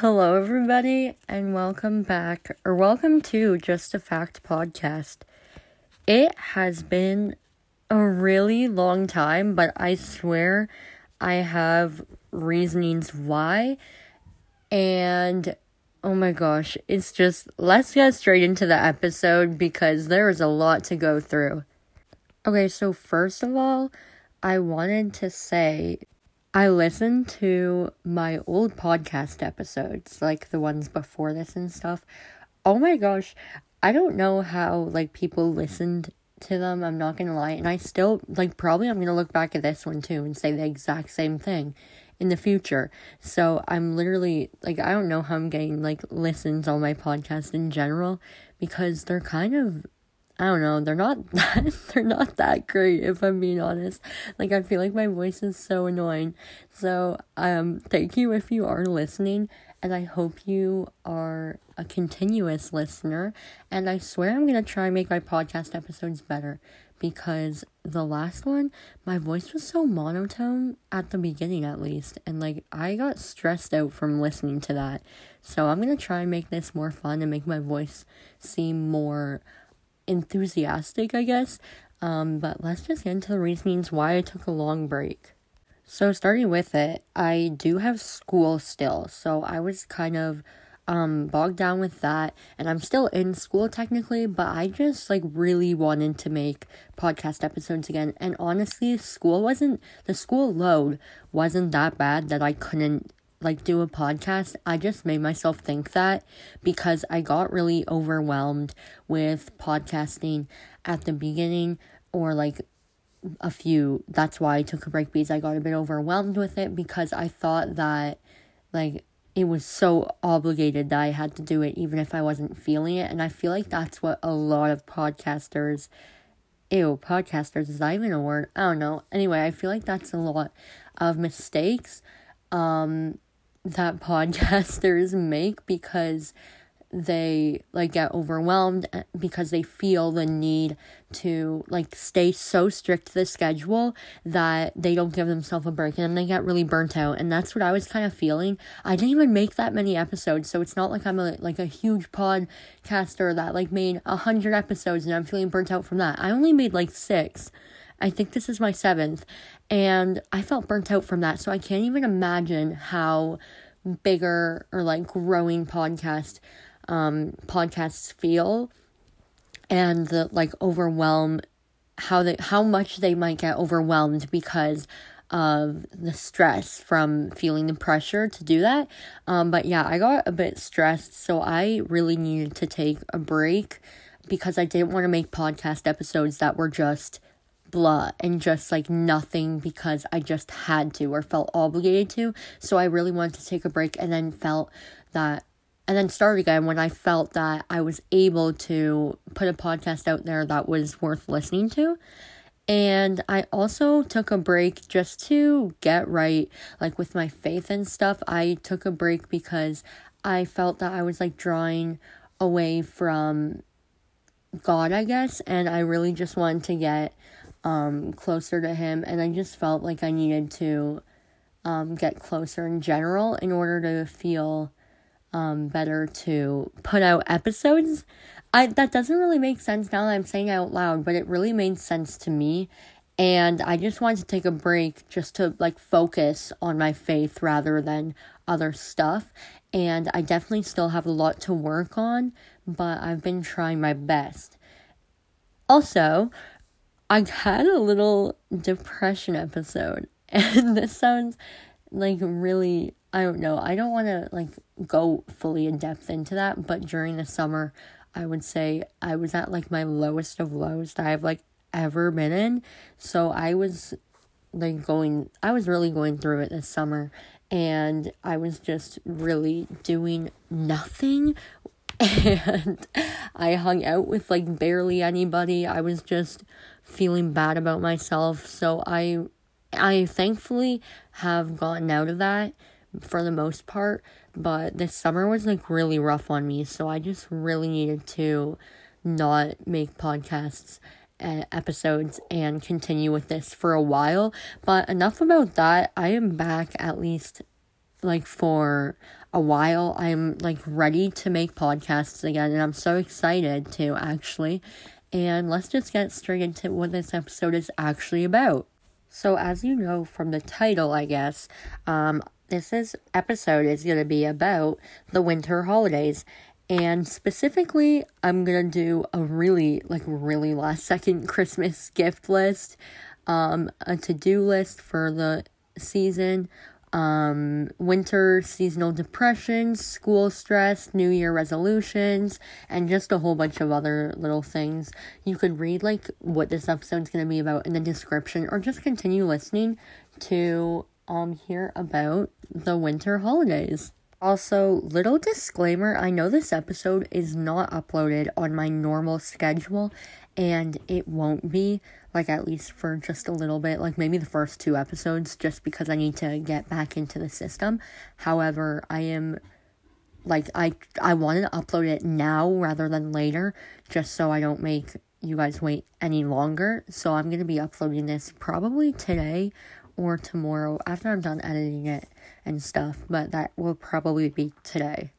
Hello, everybody, and welcome back, or welcome to Just a Fact podcast. It has been a really long time, but I swear I have reasonings why. And oh my gosh, it's just let's get straight into the episode because there is a lot to go through. Okay, so first of all, I wanted to say I listened to my old podcast episodes, like the ones before this and stuff. Oh my gosh, I don't know how like people listened to them, I'm not gonna lie. And I still like probably I'm gonna look back at this one too and say the exact same thing in the future. So I'm literally like I don't know how I'm getting like listens on my podcast in general because they're kind of I don't know, they're not that they're not that great if I'm being honest. Like I feel like my voice is so annoying. So um thank you if you are listening and I hope you are a continuous listener and I swear I'm going to try and make my podcast episodes better because the last one my voice was so monotone at the beginning at least and like I got stressed out from listening to that. So I'm going to try and make this more fun and make my voice seem more enthusiastic, I guess. Um, but let's just get into the reasonings why I took a long break. So, starting with it, I do have school still. So, I was kind of um, bogged down with that. And I'm still in school technically, but I just like really wanted to make podcast episodes again. And honestly, school wasn't, the school load wasn't that bad that I couldn't like do a podcast. I just made myself think that because I got really overwhelmed with podcasting at the beginning or like a few. That's why I took a break because I got a bit overwhelmed with it because I thought that like it was so obligated that I had to do it even if I wasn't feeling it. And I feel like that's what a lot of podcasters ew, podcasters, is that even a word? I don't know. Anyway, I feel like that's a lot of mistakes. Um that podcasters make because they like get overwhelmed eh, because they feel the need to like stay so strict to the schedule that they don't give themselves a break and they get really burnt out and that's what I was kind of feeling. I didn't even make that many episodes, so it's not like I'm a like a huge podcaster that like made a hundred episodes and I'm feeling burnt out from that. I only made like six. I think this is my seventh, and I felt burnt out from that. So I can't even imagine how bigger or like growing podcast um podcasts feel and the like overwhelm how they how much they might get overwhelmed because of the stress from feeling the pressure to do that. Um, but yeah, I got a bit stressed, so I really needed to take a break because I didn't want to make podcast episodes that were just blah and just like nothing because I just had to or felt obligated to. So I really wanted to take a break and then felt that and then start again when I felt that I was able to put a podcast out there that was worth listening to. And I also took a break just to get right, like with my faith and stuff. I took a break because I felt that I was like drawing away from God, I guess, and I really just wanted to get um, closer to him, and I just felt like I needed to um, get closer in general in order to feel um, better to put out episodes. I that doesn't really make sense now that I'm saying it out loud, but it really made sense to me. And I just wanted to take a break just to like focus on my faith rather than other stuff. And I definitely still have a lot to work on, but I've been trying my best. Also, I had a little depression episode, and this sounds like really, I don't know, I don't want to like go fully in depth into that, but during the summer, I would say I was at like my lowest of lows that I've like ever been in. So I was like going, I was really going through it this summer, and I was just really doing nothing and I hung out with like barely anybody. I was just feeling bad about myself. So I I thankfully have gotten out of that for the most part, but this summer was like really rough on me. So I just really needed to not make podcasts episodes and continue with this for a while. But enough about that. I am back at least like for a while. I'm like ready to make podcasts again and I'm so excited to actually. And let's just get straight into what this episode is actually about. So, as you know from the title, I guess, um, this is episode is going to be about the winter holidays. And specifically, I'm going to do a really, like, really last second Christmas gift list, um, a to do list for the season, um, winter seasonal depression, school stress, New Year resolutions, and just a whole bunch of other little things. You could read like what this episode's gonna be about in the description, or just continue listening to um hear about the winter holidays. Also, little disclaimer I know this episode is not uploaded on my normal schedule, and it won't be like at least for just a little bit, like maybe the first two episodes, just because I need to get back into the system. However, I am like I I wanted to upload it now rather than later, just so I don't make you guys wait any longer. So I'm gonna be uploading this probably today or tomorrow after I'm done editing it and stuff, but that will probably be today.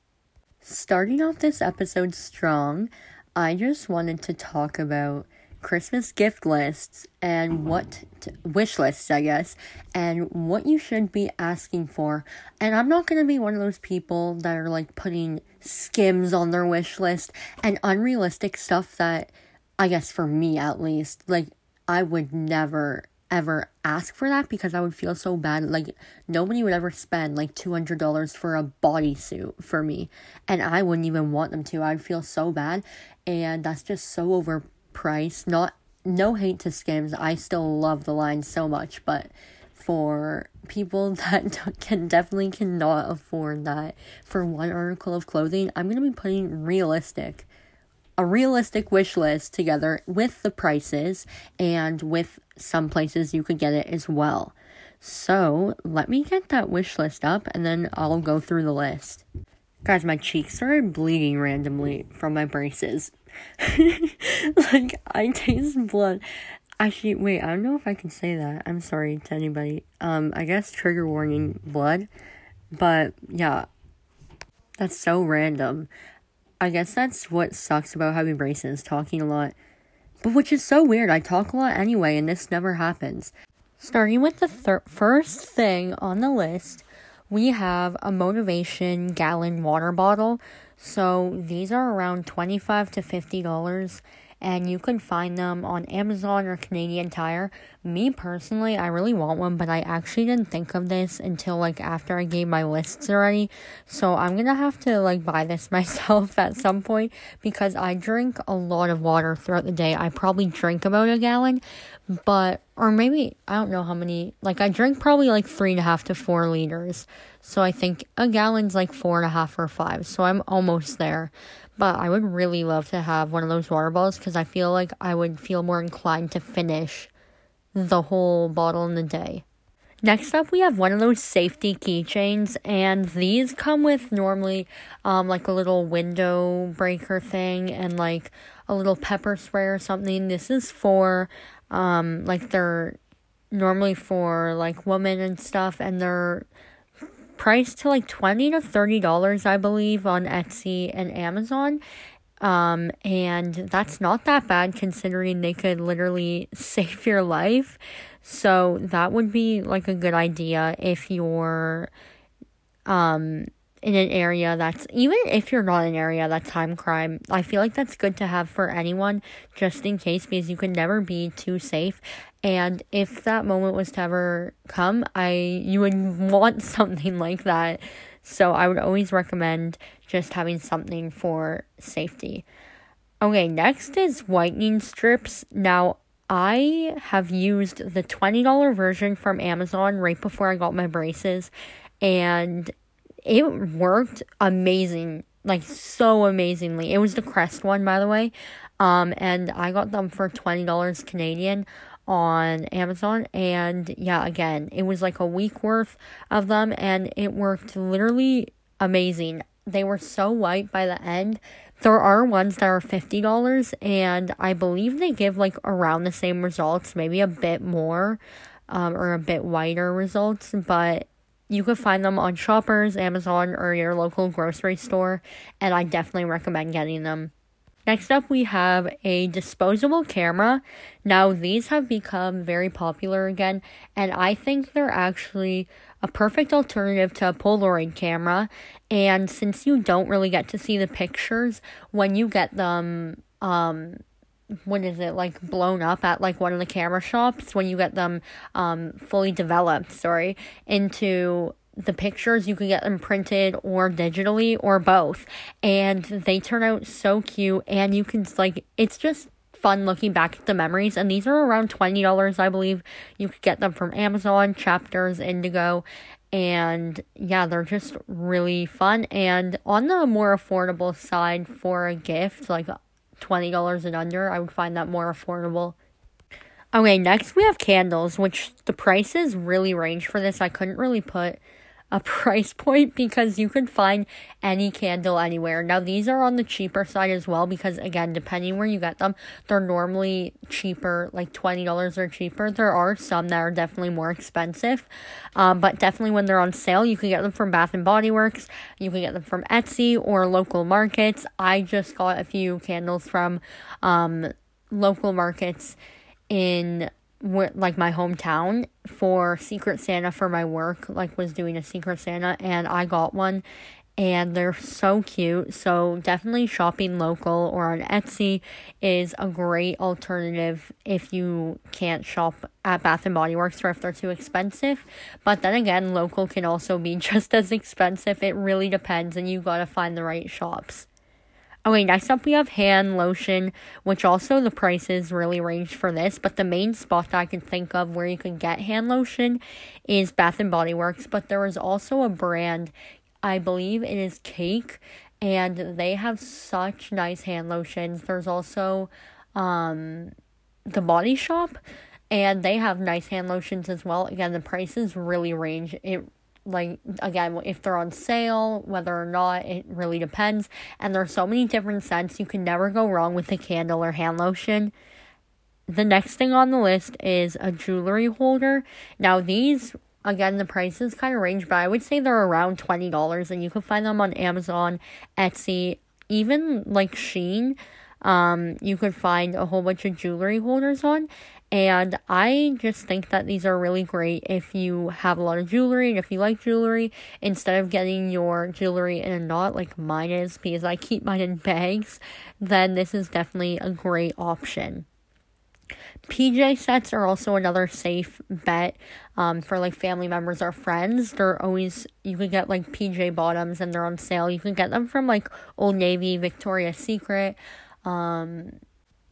Starting off this episode strong, I just wanted to talk about Christmas gift lists and what to, wish lists, I guess, and what you should be asking for. And I'm not gonna be one of those people that are like putting skims on their wish list and unrealistic stuff that I guess for me at least, like I would never ever ask for that because I would feel so bad. Like nobody would ever spend like two hundred dollars for a bodysuit for me, and I wouldn't even want them to. I'd feel so bad, and that's just so overpriced. Not no hate to skims. I still love the line so much, but for people that can definitely cannot afford that for one article of clothing, I'm going to be putting realistic a realistic wish list together with the prices and with some places you could get it as well. So, let me get that wish list up and then I'll go through the list. Guys, my cheeks started bleeding randomly from my braces. like I taste blood. Actually, wait, I don't know if I can say that. I'm sorry to anybody. Um, I guess trigger warning blood. But yeah. That's so random. I guess that's what sucks about having braces, talking a lot. But which is so weird. I talk a lot anyway, and this never happens. Starting with the thir- first thing on the list, we have a motivation gallon water bottle. So these are around 25 to $50 and you can find them on Amazon or Canadian Tire. Me personally, I really want one, but I actually didn't think of this until like after I gave my lists already. So I'm gonna have to like buy this myself at some point because I drink a lot of water throughout the day. I probably drink about a gallon, but or maybe I don't know how many. Like I drink probably like three and a half to four liters. So I think a gallon's like four and a half or five. So I'm almost there. But I would really love to have one of those water bottles because I feel like I would feel more inclined to finish the whole bottle in the day. Next up, we have one of those safety keychains, and these come with normally um, like a little window breaker thing and like a little pepper spray or something. This is for um, like they're normally for like women and stuff, and they're priced to like 20 to 30 dollars i believe on etsy and amazon um, and that's not that bad considering they could literally save your life. So that would be like a good idea if you're um in an area that's even if you're not in an area that's time crime i feel like that's good to have for anyone just in case because you can never be too safe. And if that moment was to ever come i you would want something like that. So i would always recommend just having something for safety. Okay next is whitening strips. Now i have used the $20 version from amazon right before i got my braces and it worked amazing like so amazingly. It was the crest one by the way um and i got them for $20 canadian on amazon and yeah again it was like a week worth of them and it worked literally amazing they were so white by the end there are ones that are $50 and i believe they give like around the same results maybe a bit more um, or a bit whiter results but you could find them on Shoppers, Amazon, or your local grocery store, and I definitely recommend getting them. Next up, we have a disposable camera. Now, these have become very popular again, and I think they're actually a perfect alternative to a Polaroid camera. And since you don't really get to see the pictures when you get them, um, what is it like blown up at like one of the camera shops when you get them um fully developed sorry into the pictures you can get them printed or digitally or both. And they turn out so cute and you can like it's just fun looking back at the memories. And these are around $20 i believe. You could get them from amazon chapters indigo. And yeah they're just really fun. And on the more affordable side for a gift like $20 and under i would find that more affordable. Okay next we have candles which the prices really range for this. I couldn't really put a price point because you can find any candle anywhere. Now these are on the cheaper side as well because again, depending where you get them, they're normally cheaper, like twenty dollars or cheaper. There are some that are definitely more expensive, um, but definitely when they're on sale, you can get them from Bath and Body Works. You can get them from Etsy or local markets. I just got a few candles from um, local markets in like my hometown for Secret Santa for my work, like was doing a Secret Santa, and I got one, and they're so cute. So definitely shopping local or on Etsy is a great alternative if you can't shop at Bath and Body Works or if they're too expensive. But then again, local can also be just as expensive. It really depends, and you gotta find the right shops. Okay, next up we have hand lotion, which also the prices really range for this, but the main spot that I can think of where you can get hand lotion is Bath and Body Works, but there is also a brand, I believe it is Cake, and they have such nice hand lotions. There's also um the Body Shop and they have nice hand lotions as well. Again, the prices really range. It like again if they're on sale whether or not it really depends. And there's so many different scents you can never go wrong with a candle or hand lotion. The next thing on the list is a jewelry holder. Now these again the prices kind of range but i would say they're around $20 and you can find them on amazon etsy even like Shein. Um, you could find a whole bunch of jewelry holders on and I just think that these are really great if you have a lot of jewelry and if you like jewelry, instead of getting your jewelry in a knot like mine is, because I keep mine in bags, then this is definitely a great option. PJ sets are also another safe bet um, for like family members or friends. They're always, you can get like PJ bottoms and they're on sale. You can get them from like Old Navy, Victoria's Secret. Um,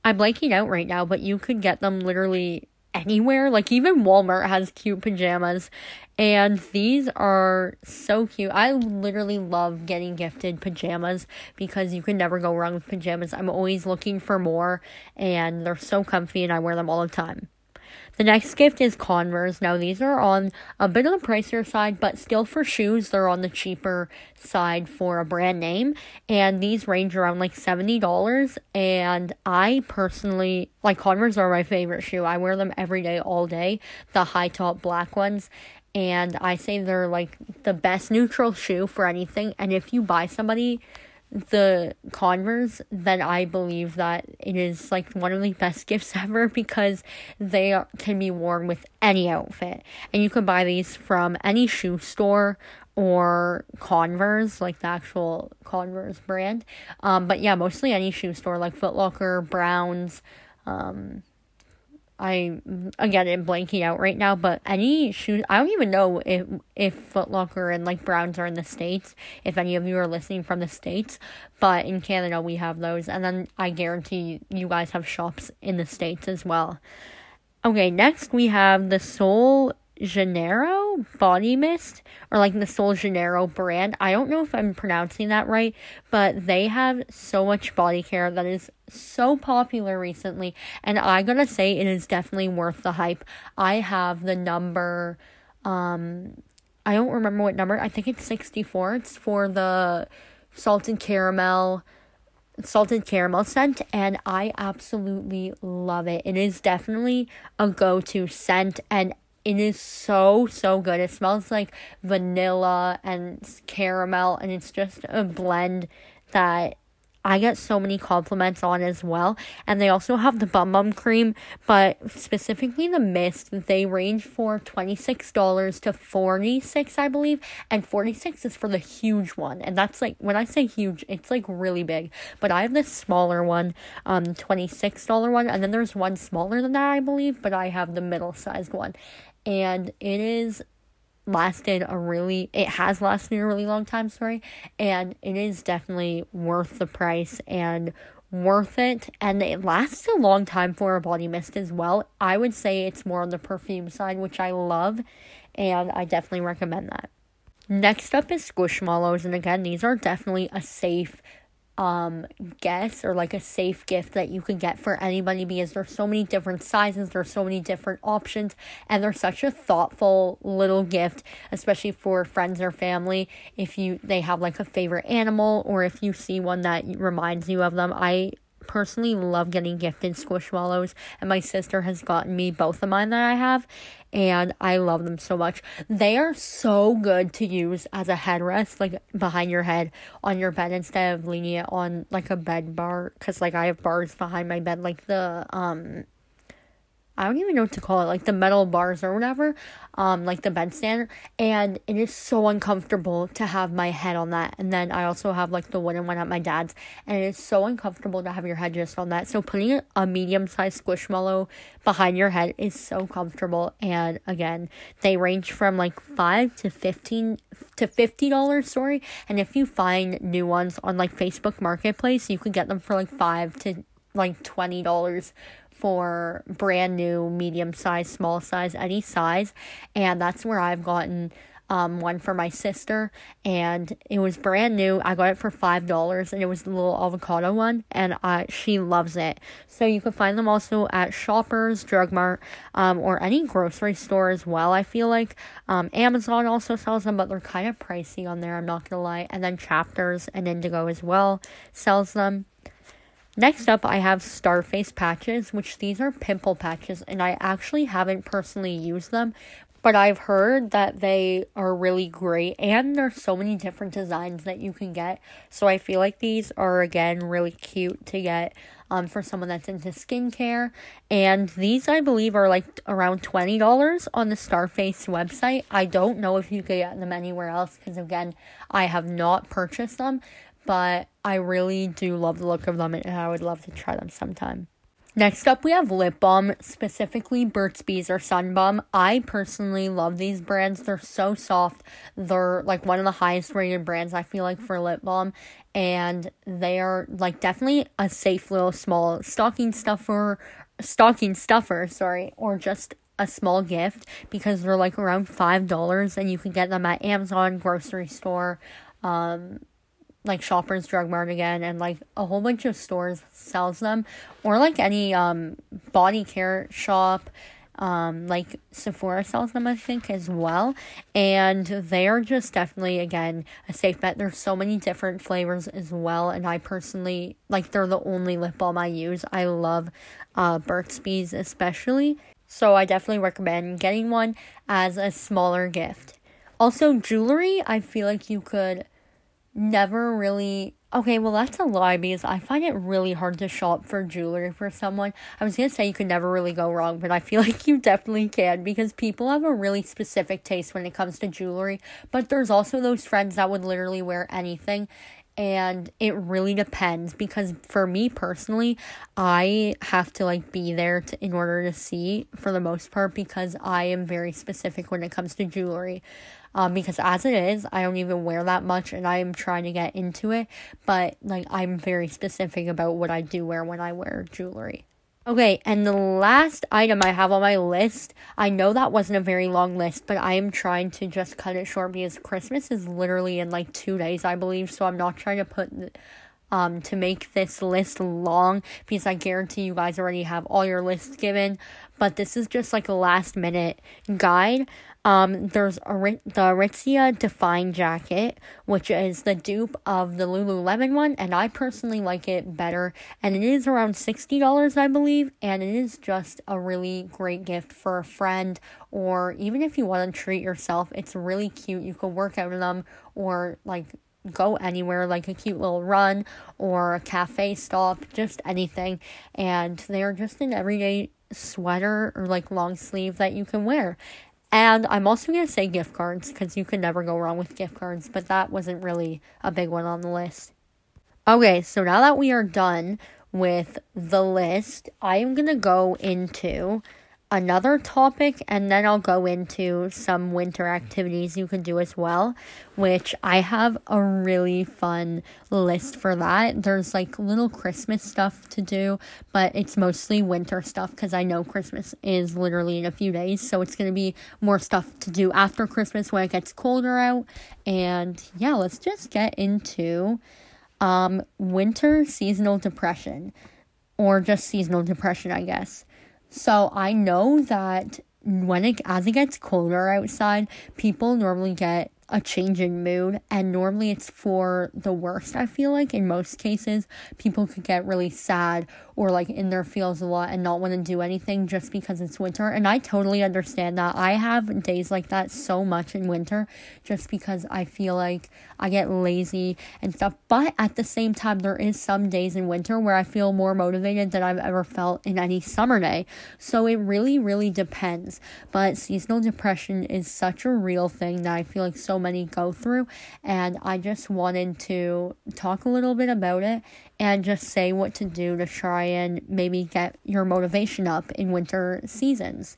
I'm blanking out right now, but you could get them literally anywhere. Like even Walmart has cute pajamas, and these are so cute. I literally love getting gifted pajamas because you can never go wrong with pajamas. I'm always looking for more, and they're so comfy, and I wear them all the time. The next gift is Converse. Now, these are on a bit of the pricier side, but still for shoes, they're on the cheaper side for a brand name. And these range around like $70. And I personally, like, Converse are my favorite shoe. I wear them every day, all day. The high top black ones and I say they're like the best neutral shoe for anything. And if you buy somebody the Converse, then I believe that it is like one of the best gifts ever because they can be worn with any outfit. And you can buy these from any shoe store or Converse, like the actual Converse brand. Um, but yeah, mostly any shoe store like Foot Locker, Browns, um, I again am blanking out right now, but any shoes I don't even know if if Foot Locker and like Browns are in the States, if any of you are listening from the States. But in Canada we have those and then I guarantee you guys have shops in the States as well. Okay, next we have the Sol Janeiro body mist or like the Sol Janeiro brand. I don't know if I'm pronouncing that right, but they have so much body care that is so popular recently and I got to say it is definitely worth the hype. I have the number um I don't remember what number. I think it's 64. It's for the salted caramel salted caramel scent and I absolutely love it. It is definitely a go-to scent and it is so so good. It smells like vanilla and caramel and it's just a blend that I get so many compliments on as well. And they also have the Bum Bum Cream, but specifically the mist, they range for $26 to 46 I believe. And 46 is for the huge one. And that's like, when I say huge, it's like really big. But I have the smaller one, um, $26 one. And then there's one smaller than that, I believe. But I have the middle sized one. And it is lasted a really it has lasted a really long time sorry and it is definitely worth the price and worth it. And it lasts a long time for a body mist as well. I would say it's more on the perfume side which i love and i definitely recommend that. Next up is squishmallows and again these are definitely a safe um guess or like a safe gift that you can get for anybody because there's so many different sizes there's so many different options and they're such a thoughtful little gift especially for friends or family. If you they have like a favorite animal or if you see one that reminds you of them i personally love getting gifted squishmallows and my sister has gotten me both of mine that i have and I love them so much. They are so good to use as a headrest, like behind your head on your bed instead of leaning it on like a bed bar. Cause like I have bars behind my bed, like the um I don't even know what to call it, like the metal bars or whatever, um, like the bedstand, and it is so uncomfortable to have my head on that. And then I also have like the wooden one at my dad's, and it is so uncomfortable to have your head just on that. So putting a medium sized squishmallow behind your head is so comfortable. And again, they range from like five to fifteen to fifty dollars. Sorry, and if you find new ones on like Facebook Marketplace, you can get them for like five to like twenty dollars for brand new, medium size, small size, any size. And that's where I've gotten um, one for my sister, and it was brand new. I got it for five dollars, and it was the little avocado one, and uh, she loves it. So you can find them also at Shoppers, Drug Mart, um, or any grocery store as well. I feel like um, Amazon also sells them, but they're kind of pricey on there. I'm not gonna lie. And then Chapters and Indigo as well sells them. Next up, I have Starface patches, which these are pimple patches, and I actually haven't personally used them, but I've heard that they are really great, and there's so many different designs that you can get. So I feel like these are again really cute to get um, for someone that's into skincare. And these, I believe, are like around $20 on the Starface website. I don't know if you can get them anywhere else because, again, I have not purchased them but I really do love the look of them and I would love to try them sometime. Next up, we have lip balm, specifically Burt's Bees or Sun Bum. I personally love these brands. They're so soft. They're like one of the highest rated brands I feel like for lip balm, and they are like definitely a safe little small stocking stuffer, stocking stuffer, sorry, or just a small gift because they're like around five dollars, and you can get them at Amazon, grocery store, um, like Shoppers Drug Mart again and like a whole bunch of stores sells them or like any um body care shop um like Sephora sells them I think as well. And they are just definitely again a safe bet. There's so many different flavors as well and I personally like they're the only lip balm I use. I love uh Burt's Bees especially. So I definitely recommend getting one as a smaller gift. Also jewelry I feel like you could never really okay well that's a lie because i find it really hard to shop for jewelry for someone. I was gonna say you could never really go wrong but i feel like you definitely can because people have a really specific taste when it comes to jewelry but there's also those friends that would literally wear anything and it really depends because for me personally i have to like be there to, in order to see for the most part because i am very specific when it comes to jewelry um, because as it is, I don't even wear that much and I'm trying to get into it, but like I'm very specific about what I do wear when I wear jewelry. Okay, and the last item I have on my list, I know that wasn't a very long list, but I am trying to just cut it short because Christmas is literally in like two days, I believe, so I'm not trying to put um to make this list long because I guarantee you guys already have all your lists given. But this is just like a last minute guide Um, there's a, the Aritzia Define jacket, which is the dupe of the Lululemon one, and I personally like it better. And it is around $60, I believe, and it is just a really great gift for a friend, or even if you want to treat yourself, it's really cute. You could work out in them, or like go anywhere like a cute little run or a cafe stop, just anything. And they're just an everyday sweater or like long sleeve that you can wear. And I'm also going to say gift cards because you can never go wrong with gift cards, but that wasn't really a big one on the list. Okay, so now that we are done with the list, I am going to go into another topic and then I'll go into some winter activities you can do as well, which I have a really fun list for that. There's like little Christmas stuff to do, but it's mostly winter stuff because I know Christmas is literally in a few days, so it's going to be more stuff to do after Christmas when it gets colder out. And yeah, let's just get into um winter seasonal depression or just seasonal depression, I guess. So I know that when it as it gets colder outside, people normally get a change in mood and normally it's for the worst i feel like in most cases. People could get really sad or like in their fields a lot and not want to do anything just because it's winter and i totally understand that i have days like that so much in winter just because i feel like i get lazy and stuff but at the same time there is some days in winter where i feel more motivated than i've ever felt in any summer day so it really really depends but seasonal depression is such a real thing that i feel like so many go through. And I just wanted to talk a little bit about it and just say what to do to try and maybe get your motivation up in winter seasons.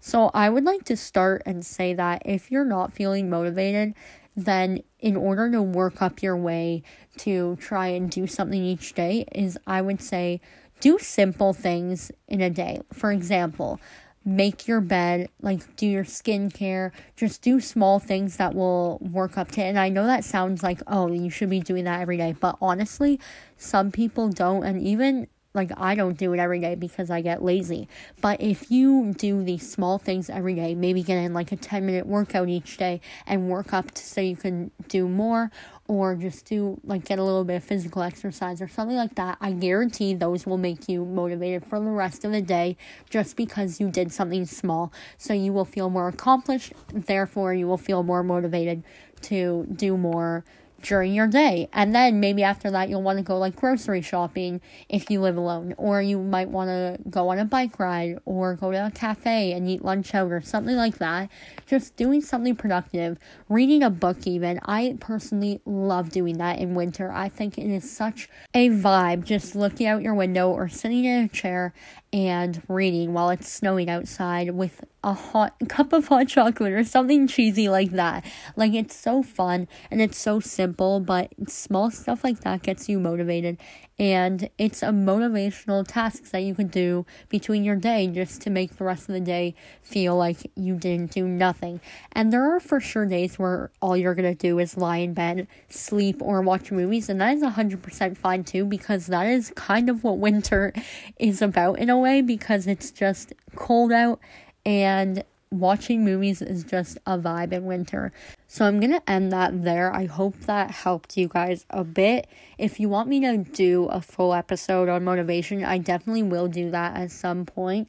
So, I would like to start and say that if you're not feeling motivated, then in order to work up your way to try and do something each day, is I would say do simple things in a day. For example, make your bed, like do your skincare, just do small things that will work up to it. And I know that sounds like, oh, you should be doing that every day. But honestly, some people don't. And even like I don't do it every day because I get lazy. But if you do these small things every day, maybe get in like a 10 minute workout each day and work up to so you can do more or just do like get a little bit of physical exercise or something like that, I guarantee those will make you motivated for the rest of the day just because you did something small. So you will feel more accomplished, therefore, you will feel more motivated to do more during your day. And then maybe after that, you'll want to go like grocery shopping if you live alone, or you might want to go on a bike ride or go to a cafe and eat lunch out or something like that. Just doing something productive, reading a book, even. I personally love doing that in winter. I think it is such a vibe just looking out your window or sitting in a chair and reading while it's snowing outside with a hot cup of hot chocolate or something cheesy like that. Like it's so fun and it's so simple, but small stuff like that gets you motivated and it's a motivational task that you can do between your day just to make the rest of the day feel like you didn't do nothing. And there are for sure days where all you're gonna do is lie in bed, sleep, or watch movies, and that is 100% fine too because that is kind of what winter is about in a way because it's just cold out and watching movies is just a vibe in winter. So I'm going to end that there. I hope that helped you guys a bit. If you want me to do a full episode on motivation, I definitely will do that at some point.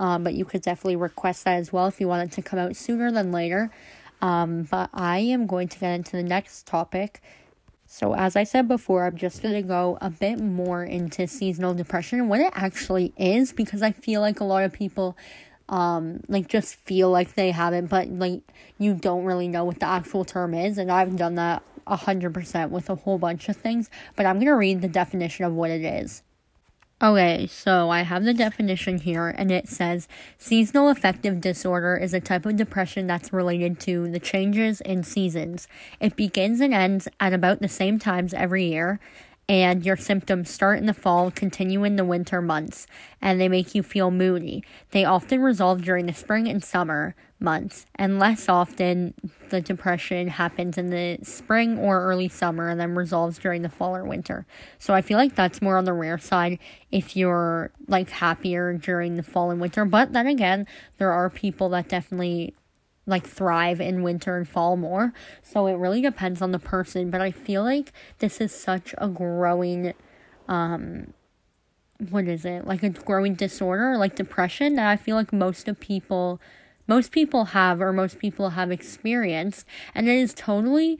Um, but you could definitely request that as well if you want it to come out sooner than later. Um, but I am going to get into the next topic. So, as I said before, I'm just going to go a bit more into seasonal depression and what it actually is because I feel like a lot of people um like just feel like they have it but like you don't really know what the actual term is and I've done that a hundred percent with a whole bunch of things but I'm gonna read the definition of what it is. Okay, so I have the definition here, and it says seasonal affective disorder is a type of depression that's related to the changes in seasons. It begins and ends at about the same times every year, and your symptoms start in the fall, continue in the winter months, and they make you feel moody. They often resolve during the spring and summer months, and less often the depression happens in the spring or early summer and then resolves during the fall or winter. So I feel like that's more on the rare side if you're like happier during the fall and winter. But then again, there are people that definitely like thrive in winter and fall more. So it really depends on the person, but I feel like this is such a growing um what is it? Like a growing disorder, like depression that I feel like most of people most people have or most people have experienced and it is totally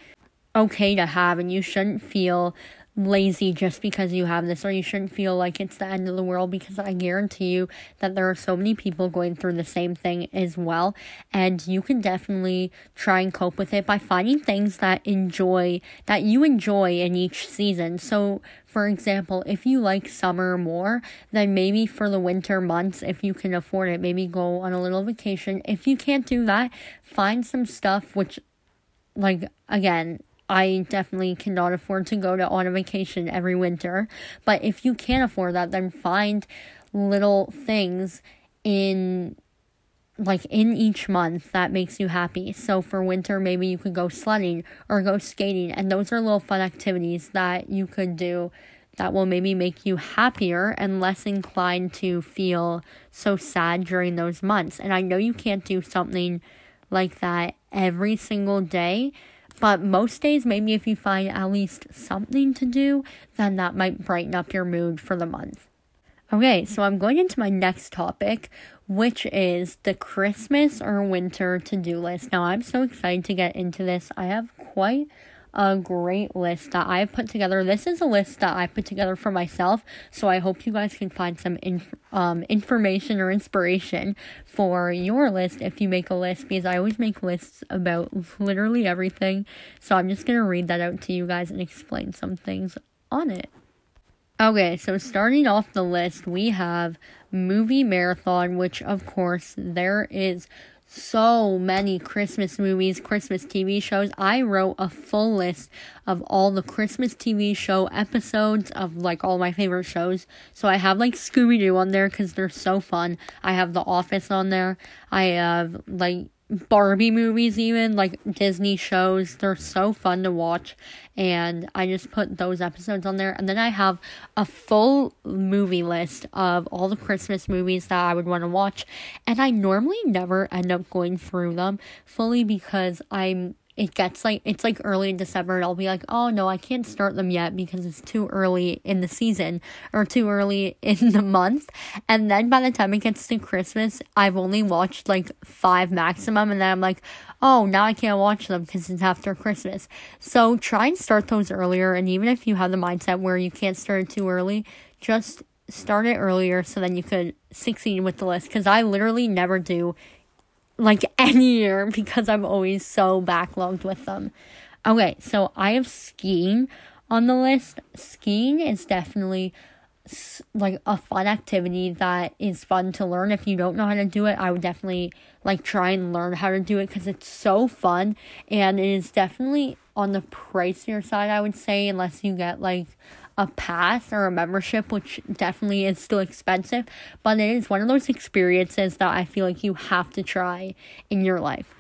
okay to have and you shouldn't feel lazy just because you have this or you shouldn't feel like it's the end of the world because I guarantee you that there are so many people going through the same thing as well and you can definitely try and cope with it by finding things that enjoy that you enjoy in each season. So for example, if you like summer more, then maybe for the winter months if you can afford it, maybe go on a little vacation. If you can't do that, find some stuff which like again I definitely cannot afford to go to on a vacation every winter. But if you can't afford that, then find little things in like in each month that makes you happy. So for winter, maybe you could go sledding or go skating, and those are little fun activities that you could do that will maybe make you happier and less inclined to feel so sad during those months. And I know you can't do something like that every single day, but most days, maybe if you find at least something to do, then that might brighten up your mood for the month. Okay, so I'm going into my next topic, which is the Christmas or winter to do list. Now, I'm so excited to get into this. I have quite a great list that I put together. This is a list that I put together for myself, so I hope you guys can find some inf- um, information or inspiration for your list if you make a list because I always make lists about literally everything. So I'm just gonna read that out to you guys and explain some things on it. Okay, so starting off the list, we have movie marathon, which of course there is so many Christmas movies, Christmas TV shows. I wrote a full list of all the Christmas TV show episodes of like all my favorite shows. So I have like Scooby Doo on there because they're so fun. I have The Office on there. I have like Barbie movies, even like Disney shows. They're so fun to watch, and I just put those episodes on there. And then I have a full movie list of all the Christmas movies that I would want to watch, and I normally never end up going through them fully because I'm it gets like it's like early in December and I'll be like, "Oh no, I can't start them yet because it's too early in the season or too early in the month." And then by the time it gets to Christmas, I've only watched like 5 maximum and then I'm like, "Oh, now I can't watch them because it's after Christmas." So try and start those earlier and even if you have the mindset where you can't start it too early, just start it earlier so then you could succeed with the list cuz I literally never do like any year because I'm always so backlogged with them. Okay, so I have skiing on the list. Skiing is definitely like a fun activity that is fun to learn. If you don't know how to do it, I would definitely like try and learn how to do it because it's so fun and it is definitely on the pricier side, I would say, unless you get like a pass or a membership, which definitely is still expensive, but it is one of those experiences that I feel like you have to try in your life.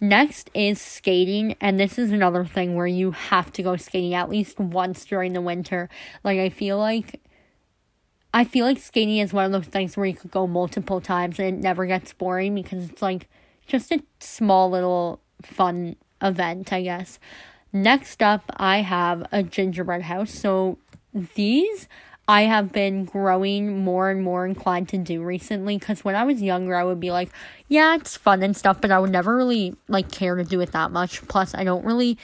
Next is skating, and this is another thing where you have to go skating at least once during the winter. Like, I feel like. I feel like skating is one of those things where you could go multiple times and it never gets boring because it's like just a small little fun event, I guess. Next up, I have a gingerbread house. So these I have been growing more and more inclined to do recently because when I was younger, I would be like, yeah, it's fun and stuff, but I would never really like care to do it that much. Plus, I don't really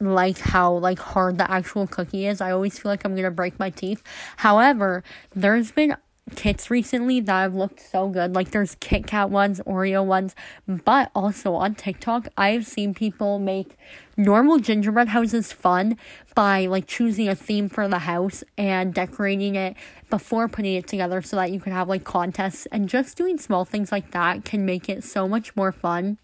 like how like hard the actual cookie is. I always feel like I'm gonna break my teeth. However, there's been kits recently that have looked so good. Like there's Kit Kat ones, Oreo ones, but also on TikTok, I've seen people make normal gingerbread houses fun by like choosing a theme for the house and decorating it before putting it together so that you can have like contests and just doing small things like that can make it so much more fun.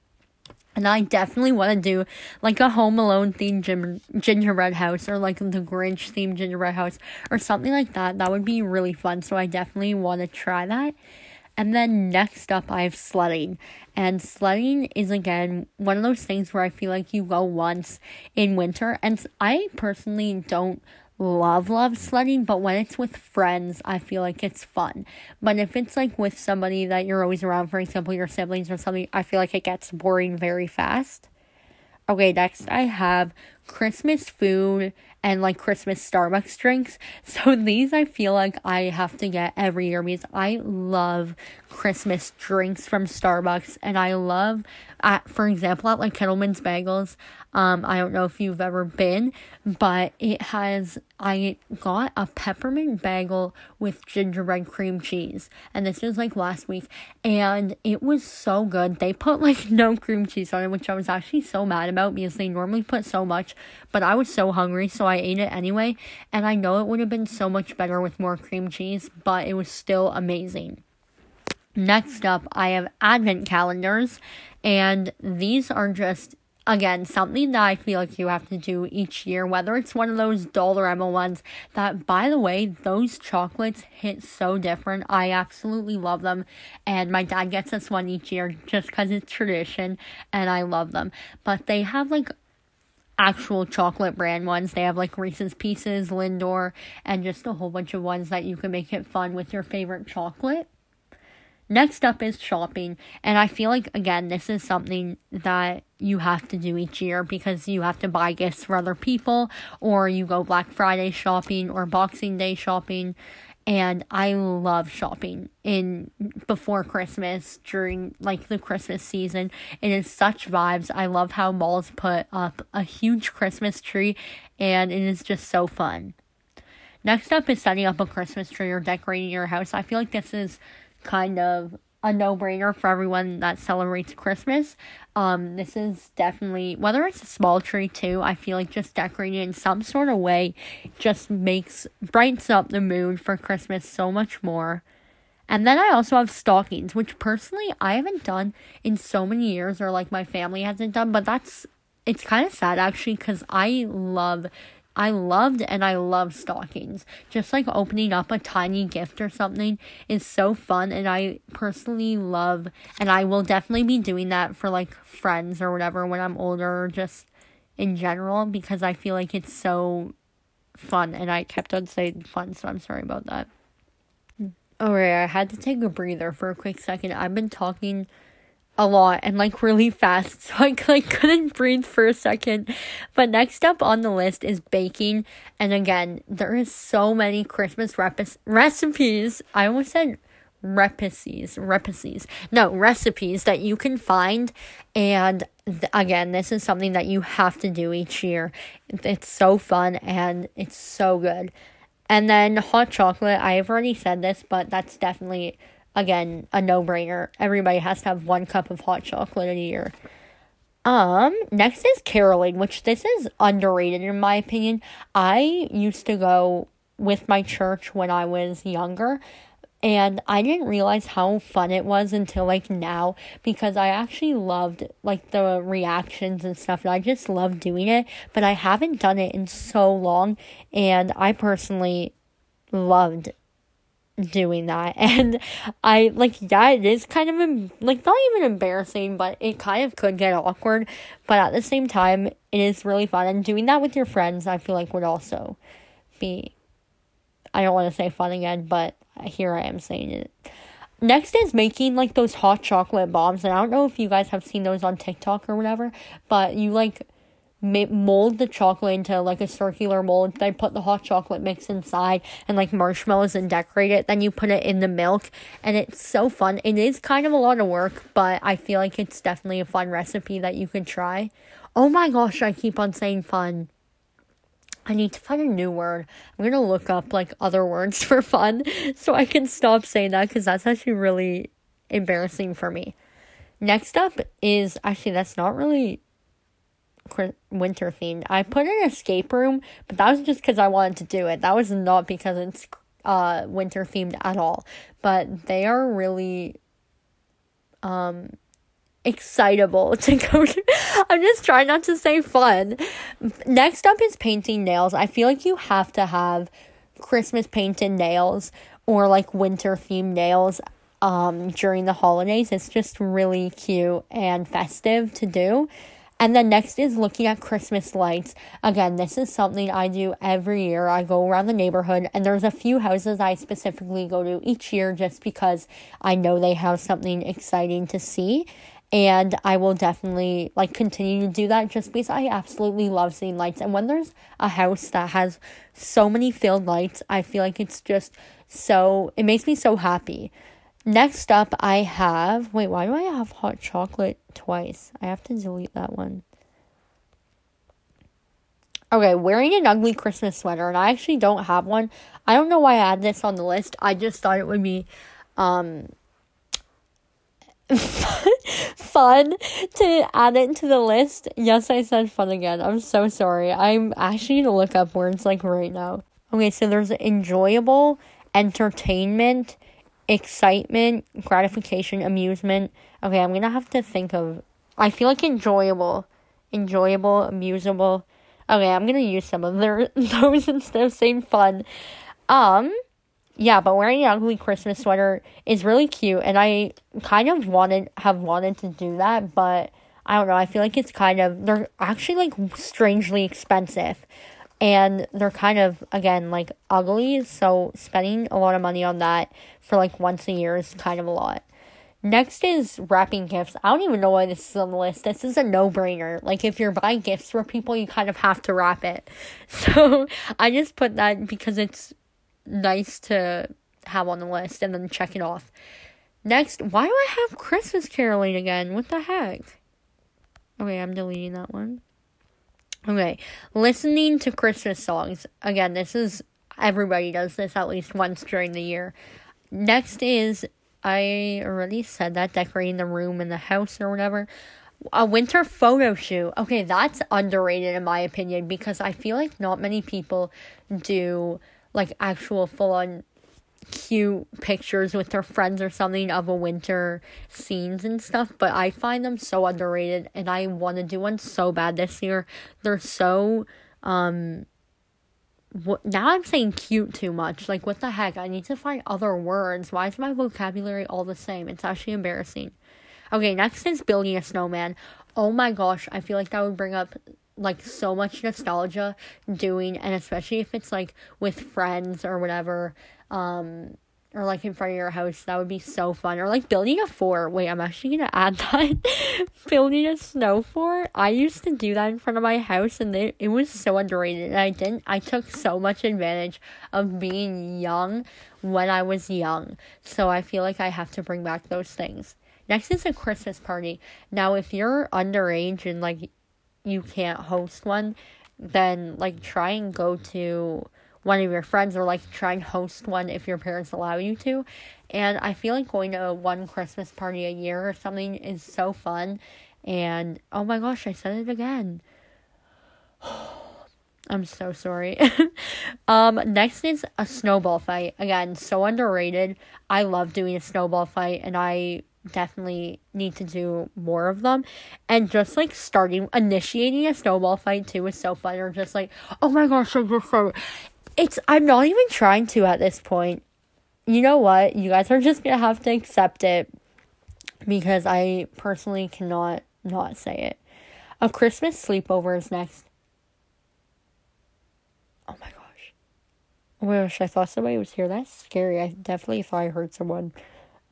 And I definitely want to do like a Home Alone themed gin- gingerbread house or like the Grinch themed gingerbread house or something like that. That would be really fun. So I definitely want to try that. And then next up, I have sledding. And sledding is again one of those things where I feel like you go once in winter. And I personally don't love love sledding, but when it's with friends, I feel like it's fun. But if it's like with somebody that you're always around, for example, your siblings or something, I feel like it gets boring very fast. Okay, next I have Christmas food and like Christmas Starbucks drinks. So these I feel like I have to get every year because I love Christmas drinks from Starbucks and I love at for example at like Kettleman's Bagels. Um I don't know if you've ever been, but it has I got a peppermint bagel with gingerbread cream cheese. And this was like last week and it was so good. They put like no cream cheese on it, which I was actually so mad about because they normally put so much, but I was so hungry so I ate it anyway. And I know it would have been so much better with more cream cheese, but it was still amazing. Next up, I have advent calendars, and these are just again something that I feel like you have to do each year, whether it's one of those dollar Dollarama ones that by the way, those chocolates hit so different. I absolutely love them. And my dad gets us one each year just because it's tradition and I love them. But they have like actual chocolate brand ones. They have like Reese's Pieces, Lindor, and just a whole bunch of ones that you can make it fun with your favorite chocolate. Next up is shopping, and I feel like again, this is something that you have to do each year because you have to buy gifts for other people, or you go Black Friday shopping or Boxing Day shopping. And I love shopping in before Christmas during like the Christmas season. It is such vibes. I love how malls put up a huge Christmas tree, and it is just so fun. Next up is setting up a Christmas tree or decorating your house. I feel like this is kind of a no brainer for everyone that celebrates Christmas. Um, this is definitely whether it's a small tree too. I feel like just decorating in some sort of way just makes brightens up the mood for Christmas so much more. And then I also have stockings, which personally I haven't done in so many years, or like my family hasn't done. But that's it's kind of sad actually because I love I loved and I love stockings. Just like opening up a tiny gift or something is so fun and I personally love and I will definitely be doing that for like friends or whatever when I'm older or just in general because I feel like it's so fun and I kept on saying fun so I'm sorry about that. Alright, I had to take a breather for a quick second. I've been talking a lot and like really fast. So I like couldn't breathe for a second. But next up on the list is baking. And again there is so many Christmas rep- recipes. I almost said recipes recipes no recipes that you can find. And th- again this is something that you have to do each year. It's so fun and it's so good. And then hot chocolate. I've already said this but that's definitely again, a no brainer. Everybody has to have one cup of hot chocolate a year. Um, next is caroling, which this is underrated in my opinion. I used to go with my church when I was younger, and I didn't realize how fun it was until like now because I actually loved like the reactions and stuff and I just love doing it, but I haven't done it in so long and I personally loved doing that. And i like yeah it is kind of like not even embarrassing but it kind of could get awkward. But at the same time it is really fun. And doing that with your friends i feel like would also be i don't want to say fun again but here i am saying it. Next is making like those hot chocolate bombs. And i don't know if you guys have seen those on tiktok or whatever but you like mold the chocolate into like a circular mold. Then put the hot chocolate mix inside and like marshmallows and decorate it. Then you put it in the milk, and it's so fun. It is kind of a lot of work, but I feel like it's definitely a fun recipe that you could try. Oh my gosh, I keep on saying fun. I need to find a new word. I'm gonna look up like other words for fun so I can stop saying that because that's actually really embarrassing for me. Next up is actually that's not really winter themed. I put an escape room, but that was just because I wanted to do it. That was not because it's uh winter themed at all. But they are really um excitable to go to. I'm just trying not to say fun. Next up is painting nails. I feel like you have to have Christmas painted nails or like winter themed nails um during the holidays. It's just really cute and festive to do. And then next is looking at Christmas lights. Again, this is something I do every year. I go around the neighborhood and there's a few houses I specifically go to each year just because I know they have something exciting to see. And I will definitely like continue to do that just because I absolutely love seeing lights. And when there's a house that has so many filled lights, I feel like it's just so it makes me so happy. Next up, I have. Wait, why do I have hot chocolate twice? I have to delete that one. Okay, wearing an ugly Christmas sweater, and I actually don't have one. I don't know why I had this on the list. I just thought it would be um, fun to add it to the list. Yes, I said fun again. I'm so sorry. I'm actually gonna look up words like right now. Okay, so there's enjoyable, entertainment, excitement, gratification, amusement. Okay, I'm gonna have to think of. I feel like enjoyable, enjoyable, amusable. Okay, I'm gonna use some of their those instead of saying fun. Um, yeah, but wearing an ugly Christmas sweater is really cute, and I kind of wanted have wanted to do that, but I don't know. I feel like it's kind of they're actually like strangely expensive and they're kind of again like ugly. So spending a lot of money on that for like once a year is kind of a lot. Next is wrapping gifts. I don't even know why this is on the list. This is a no-brainer. Like if you're buying gifts for people you kind of have to wrap it. So i just put that because it's nice to have on the list and then check it off. Next why do i have christmas caroling again? What the heck? Okay i'm deleting that one Okay, listening to Christmas songs. Again, this is everybody does this at least once during the year. Next is I already said that decorating the room and the house or whatever. A winter photo shoot. Okay, that's underrated in my opinion because I feel like not many people do like actual full on cute pictures with their friends or something of a winter scenes and stuff, but I find them so underrated and I want to do one so bad this year. They're so um what now I'm saying cute too much. Like what the heck? I need to find other words. Why is my vocabulary all the same? It's actually embarrassing. Okay, next is building a snowman. Oh my gosh, I feel like that would bring up like so much nostalgia doing and especially if it's like with friends or whatever um or like in front of your house that would be so fun. Or like building a fort. Wait i'm actually gonna add that. Building a snow fort. I used to do that in front of my house and it, it was so underrated and i didn't i took so much advantage of being young when i was young. So i feel like i have to bring back those things. Next is a christmas party. Now if you're underage and like you can't host one then like try and go to one of your friends or like try and host one if your parents allow you to. And I feel like going to one Christmas party a year or something is so fun. And oh my gosh, I said it again. I'm so sorry. um, next is a snowball fight. Again, so underrated. I love doing a snowball fight and I definitely need to do more of them. And just like starting initiating a snowball fight too is so fun. Or just like, oh my gosh, I'm just so it's I'm not even trying to at this point. You know what? You guys are just gonna have to accept it because I personally cannot not say it. A Christmas sleepover is next. Oh my gosh. Oh my gosh, I thought somebody was here. That's scary. I definitely thought I heard someone.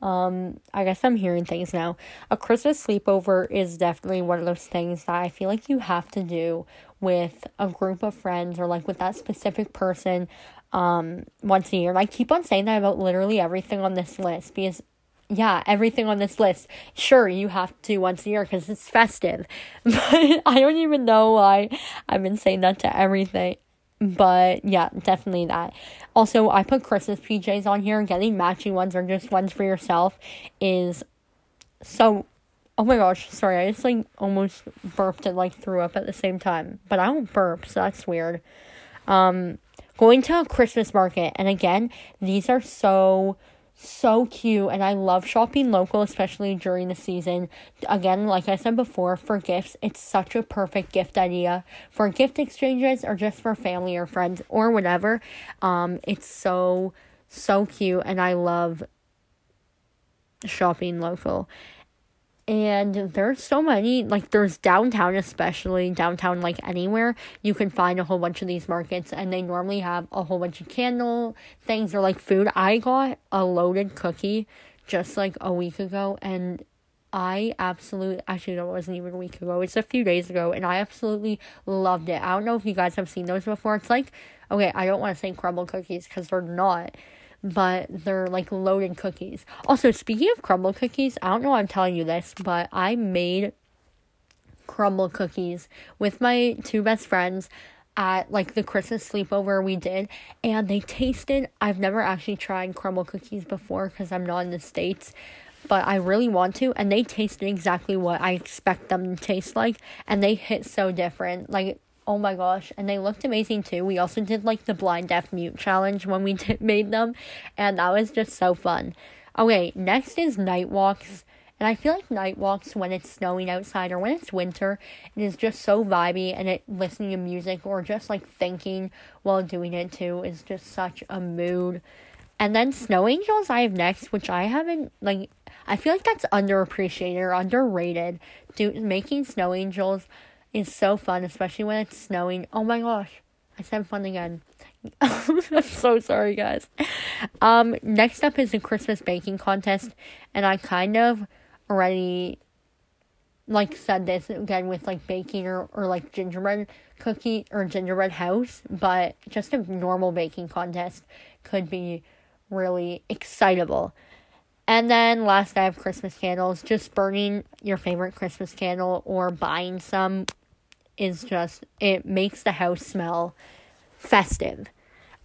Um, I guess I'm hearing things now. A Christmas sleepover is definitely one of those things that I feel like you have to do with a group of friends or like with that specific person um once a year. I keep on saying that about literally everything on this list because yeah, everything on this list. Sure, you have to once a year because it's festive. But I don't even know why I've been saying that to everything but yeah, definitely that. Also, I put Christmas PJs on here. Getting matching ones or just ones for yourself is so. Oh my gosh, sorry, I just like almost burped and like threw up at the same time. But I don't burp, so that's weird. Um, going to a Christmas market, and again, these are so so cute and I love shopping local especially during the season. Again, like I said before, for gifts, it's such a perfect gift idea for gift exchanges or just for family or friends or whatever. Um it's so so cute and I love shopping local. And there's so many like there's downtown especially downtown like anywhere you can find a whole bunch of these markets and they normally have a whole bunch of candle things or like food i got a loaded cookie just like a week ago and I absolutely actually no, it wasn't even a week ago. It's a few days ago, and I absolutely loved it. I don't know if you guys have seen those before. It's like okay, I don't want to say crumble cookies because they're not, but they're like loaded cookies. Also, speaking of crumble cookies, I don't know I'm telling you this, but I made crumble cookies with my two best friends at like the Christmas sleepover we did, and they tasted. I've never actually tried crumble cookies before because I'm not in the States, but I really want to, and they tasted exactly what I expect them to taste like, and they hit so different. Like, oh my gosh, and they looked amazing too. We also did like the blind deaf mute challenge when we did, made them, and that was just so fun. Okay, next is night walks. And I feel like night walks when it's snowing outside or when it's winter, it is just so vibey and it listening to music or just like thinking while doing it too is just such a mood. And then snow angels I have next, which I haven't like I feel like that's underappreciated or underrated. Do making snow angels is so fun, especially when it's snowing. Oh my gosh. I said fun again. I'm so sorry guys. Um next up is the Christmas baking contest and I kind of already like said this again with like baking or, or like gingerbread cookie or gingerbread house, but just a normal baking contest could be really excitable. And then last I have Christmas candles. Just burning your favorite Christmas candle or buying some is just it makes the house smell festive.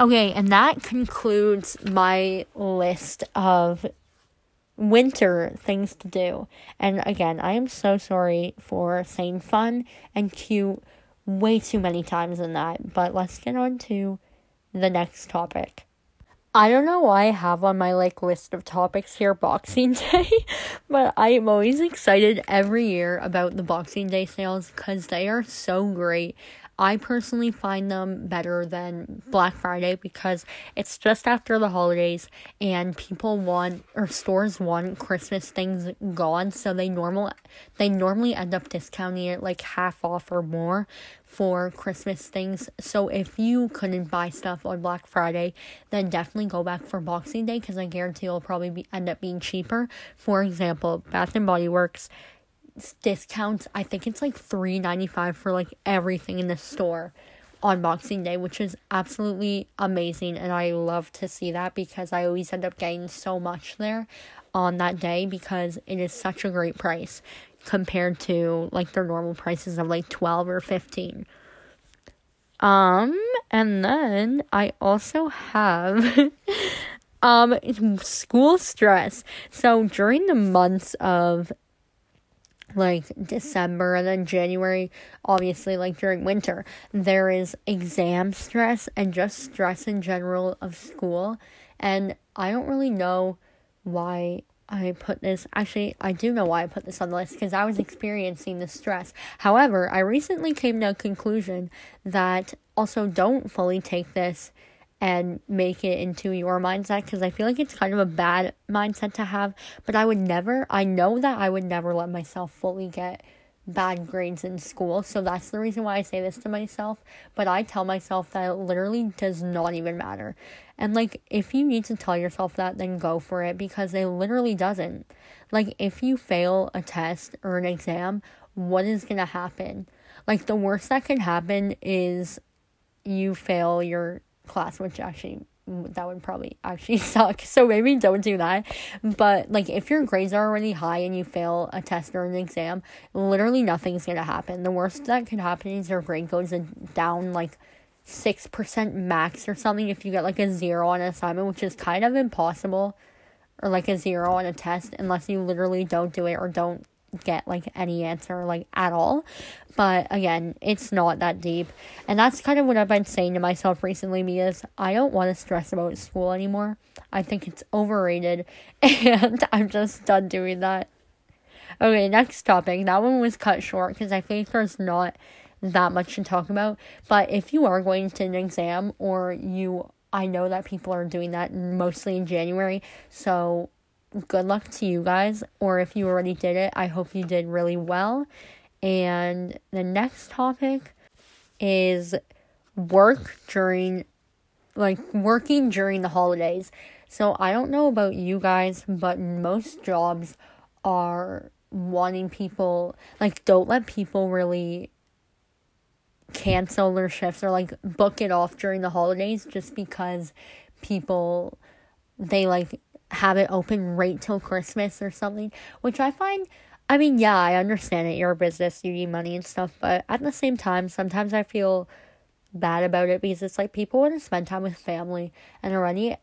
Okay, and that concludes my list of winter things to do. And again, I am so sorry for saying fun and cute way too many times in that. But let's get on to the next topic. I don't know why I have on my like list of topics here Boxing Day, but I am always excited every year about the Boxing Day sales cuz they are so great. I personally find them better than Black Friday because it's just after the holidays and people want or stores want Christmas things gone so they normal they normally end up discounting it like half off or more for Christmas things. So if you couldn't buy stuff on Black Friday, then definitely go back for Boxing Day because I guarantee it'll probably be, end up being cheaper. For example, Bath and Body Works discounts. I think it's like three ninety five for like everything in the store on Boxing Day, which is absolutely amazing, and I love to see that because I always end up getting so much there on that day because it is such a great price compared to like their normal prices of like 12 or 15. Um and then I also have um school stress. So during the months of like December and then January, obviously, like during winter, there is exam stress and just stress in general of school. And I don't really know why I put this. Actually, I do know why I put this on the list because I was experiencing the stress. However, I recently came to a conclusion that also don't fully take this and make it into your mindset because I feel like it's kind of a bad mindset to have. But I would never, I know that I would never let myself fully get bad grades in school. So that's the reason why I say this to myself. But I tell myself that it literally does not even matter. And like, if you need to tell yourself that, then go for it because it literally doesn't. Like, if you fail a test or an exam, what is going to happen? Like, the worst that can happen is you fail your class, which actually mm, that would probably actually suck. So maybe don't do that. But like if your grades are already high and you fail a test or an exam, literally nothing's gonna happen. The worst that could happen is your grade goes down like six percent max or something if you get like a zero on an assignment, which is kind of impossible. Or like a zero on a test unless you literally don't do it or don't get like any answer like at all. But again, it's not that deep. And that's kind of what I've been saying to myself recently because I don't want to stress about school anymore. I think it's overrated and I'm just done doing that. Okay, next topic. That one was cut short because I think there's not that much to talk about. But if you are going to an exam or you I know that people are doing that mostly in January. So good luck to you guys. Or if you already did it, I hope you did really well. And the next topic is work during, like, working during the holidays. So I don't know about you guys, but most jobs are wanting people, like, don't let people really cancel their shifts or like book it off during the holidays just because people they like have it open right till Christmas or something, which I find I mean, yeah, I understand it. You're a business, you need money and stuff, but at the same time, sometimes I feel bad about it because it's like people want to spend time with family and already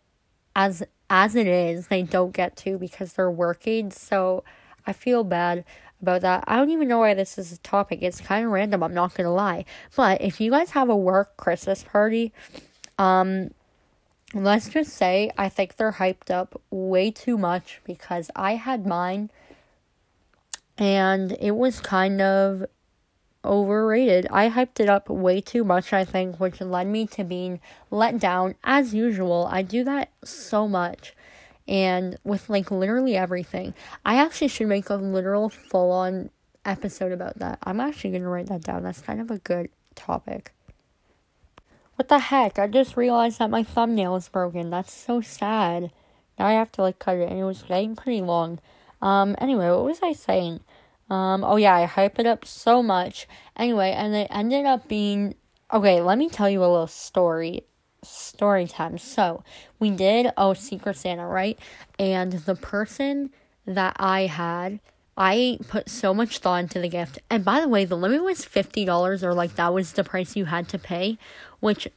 as as it is, they don't get to because they're working. So I feel bad about that. I don't even know why this is a topic. It's kind of random, I'm not going to lie. But if you guys have a work Christmas party, um let's just say I think they're hyped up way too much because I had mine and it was kind of overrated. I hyped it up way too much, I think, which led me to being let down as usual. I do that so much. And with like literally everything. I actually should make a literal full on episode about that. I'm actually going to write that down. That's kind of a good topic. What the heck? I just realized that my thumbnail is broken. That's so sad. Now I have to like cut it and it was getting pretty long. Um anyway, what was I saying? Um, oh yeah, I hype it up so much. Anyway, and it ended up being okay. Let me tell you a little story. Story time. So we did oh Secret Santa right, and the person that I had, I put so much thought into the gift. And by the way, the limit was fifty dollars, or like that was the price you had to pay, which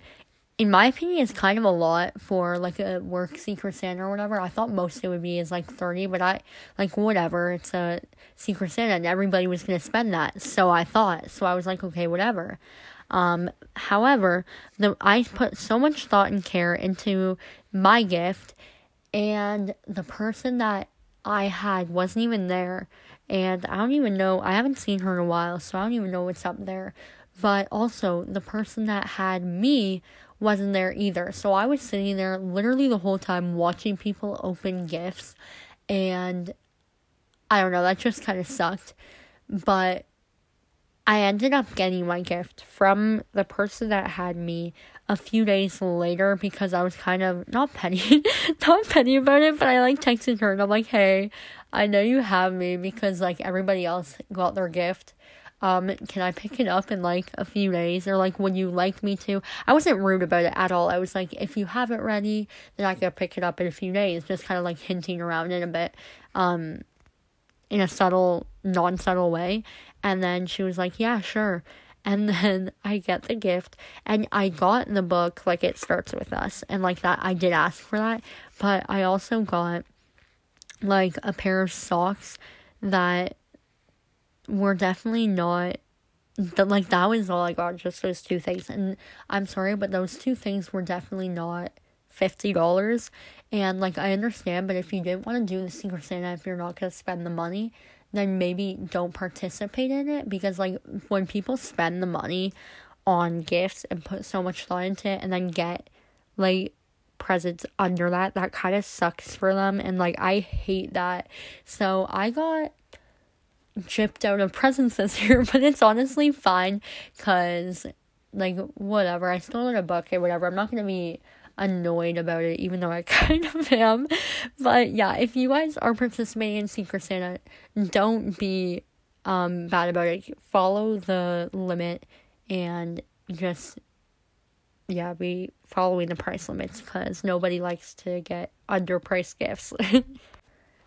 in my opinion, is kind of a lot for like a work Secret Santa or whatever. I thought most it would be is like 30, but I like whatever. It's a Secret Santa and everybody was going to spend that. So I thought. So I was like, okay, whatever. Um, however, the I put so much thought and care into my gift and the person that I had wasn't even there. And I don't even know, I haven't seen her in a while, so I don't even know what's up there. But also, the person that had me wasn't there either. So I was sitting there literally the whole time watching people open gifts and I don't know, that just kind of sucked. But I ended up getting my gift from the person that had me a few days later because I was kind of not petty, not petty about it, but I like texted her and I'm like, hey, I know you have me because like everybody else got their gift um, can I pick it up in like a few days? Or like, would you like me to? I wasn't rude about it at all. I was like, if you have it ready, then I can pick it up in a few days. Just kind of like hinting around it a bit, um, in a subtle, non subtle way. And then she was like, yeah, sure. And then I get the gift, and I got the book, like it starts with us, and like that, I did ask for that, but I also got like a pair of socks that were definitely not but like that was all I got, just those two things. And I'm sorry, but those two things were definitely not fifty dollars. And like I understand, but if you didn't want to do the Secret Santa, if you're not gonna spend the money, then maybe don't participate in it because like when people spend the money on gifts and put so much thought into it and then get like presents under that, that kind of sucks for them. And like I hate that. So I got chipped out of presents this year, but it's honestly fine because, like, whatever. I still got a bucket, whatever. I'm not gonna be annoyed about it, even though I kind of am. But yeah, if you guys are participating in Secret Santa, don't be um bad about it. Follow the limit and just yeah, be following the price limits because nobody likes to get underpriced gifts.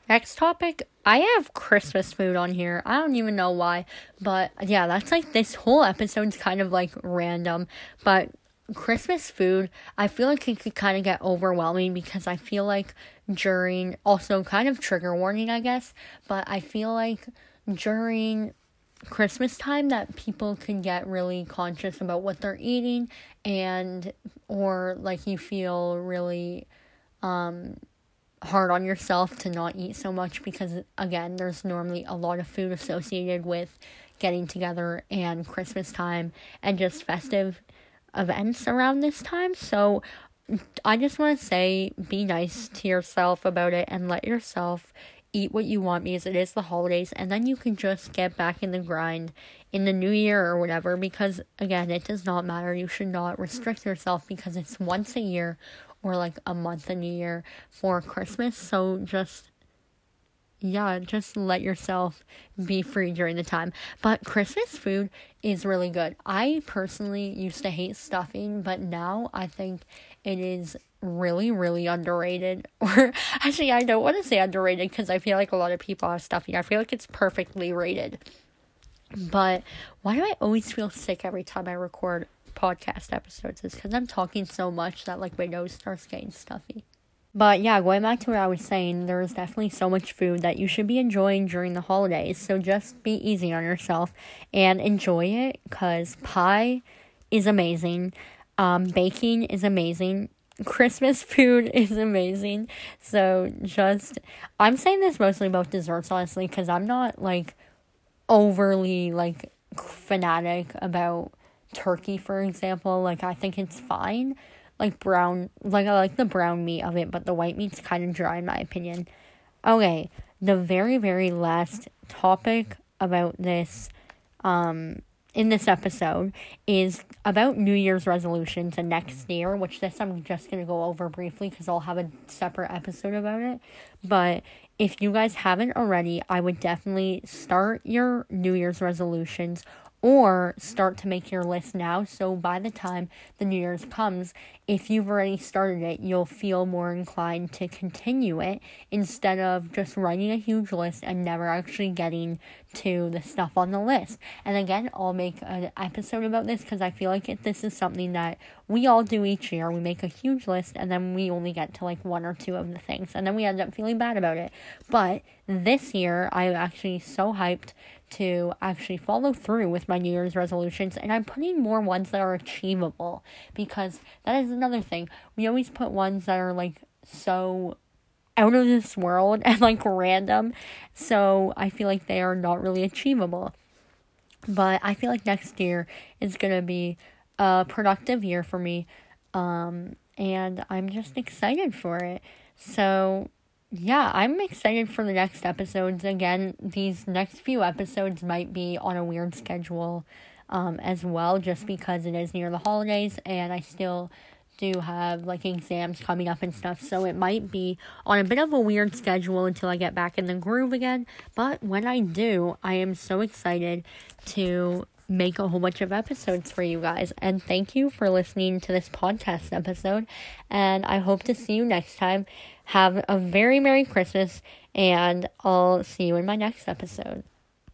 Next topic, I have Christmas food on here. I don't even know why, but yeah, that's like this whole episode's kind of like random, but Christmas food, I feel like it could kind of get overwhelming because I feel like during also kind of trigger warning, I guess, but I feel like during Christmas time that people can get really conscious about what they're eating and or like you feel really um hard on yourself to not eat so much because again there's normally a lot of food associated with getting together and christmas time and just festive events around this time. So I just want to say be nice to yourself about it and let yourself eat what you want because it is the holidays and then you can just get back in the grind in the new year or whatever because again it does not matter. You should not restrict yourself because it's once a year or like a month in a year for christmas so just yeah, just let yourself be free during the time. But Christmas food is really good. I personally used to hate stuffing, but now I think it is really, really underrated. Or actually, I don't want to say underrated because I feel like a lot of people have stuffing. I feel like it's perfectly rated. But why do I always feel sick every time I record podcast episodes? Is because I'm talking so much that like my nose starts getting stuffy. But yeah, going back to what I was saying, there's definitely so much food that you should be enjoying during the holidays. So just be easy on yourself and enjoy it because pie is amazing. Um, baking is amazing. Christmas food is amazing. So just, I'm saying this mostly about desserts, honestly, because I'm not like overly like fanatic about turkey, for example. Like, I think it's fine like brown like I like the brown meat of it, but the white meat's kind of dry in my opinion. Okay, the very very last topic about this um in this episode is about New Year's resolutions and next year, which this I'm just going to go over briefly because I'll have a separate episode about it. But if you guys haven't already, I would definitely start your New Year's resolutions or start to make your list now. So by the time the new year's comes if you've already started it you'll feel more inclined to continue it instead of just writing a huge list and never actually getting to the stuff on the list. And again i'll make an episode about this because i feel like this is something that we all do each year. We make a huge list and then we only get to like one or two of the things and then we end up feeling bad about it. But this year i'm actually so hyped to actually follow through with my New Year's resolutions, and I'm putting more ones that are achievable because that is another thing. We always put ones that are like so out of this world and like random, so I feel like they are not really achievable. But I feel like next year is gonna be a productive year for me, um, and I'm just excited for it. So yeah, I'm excited for the next episodes. Again, these next few episodes might be on a weird schedule um, as well, just because it is near the holidays and I still do have like exams coming up and stuff. So it might be on a bit of a weird schedule until I get back in the groove again. But when I do, I am so excited to make a whole bunch of episodes for you guys. And thank you for listening to this podcast episode. And I hope to see you next time. Have a very Merry Christmas, and I'll see you in my next episode.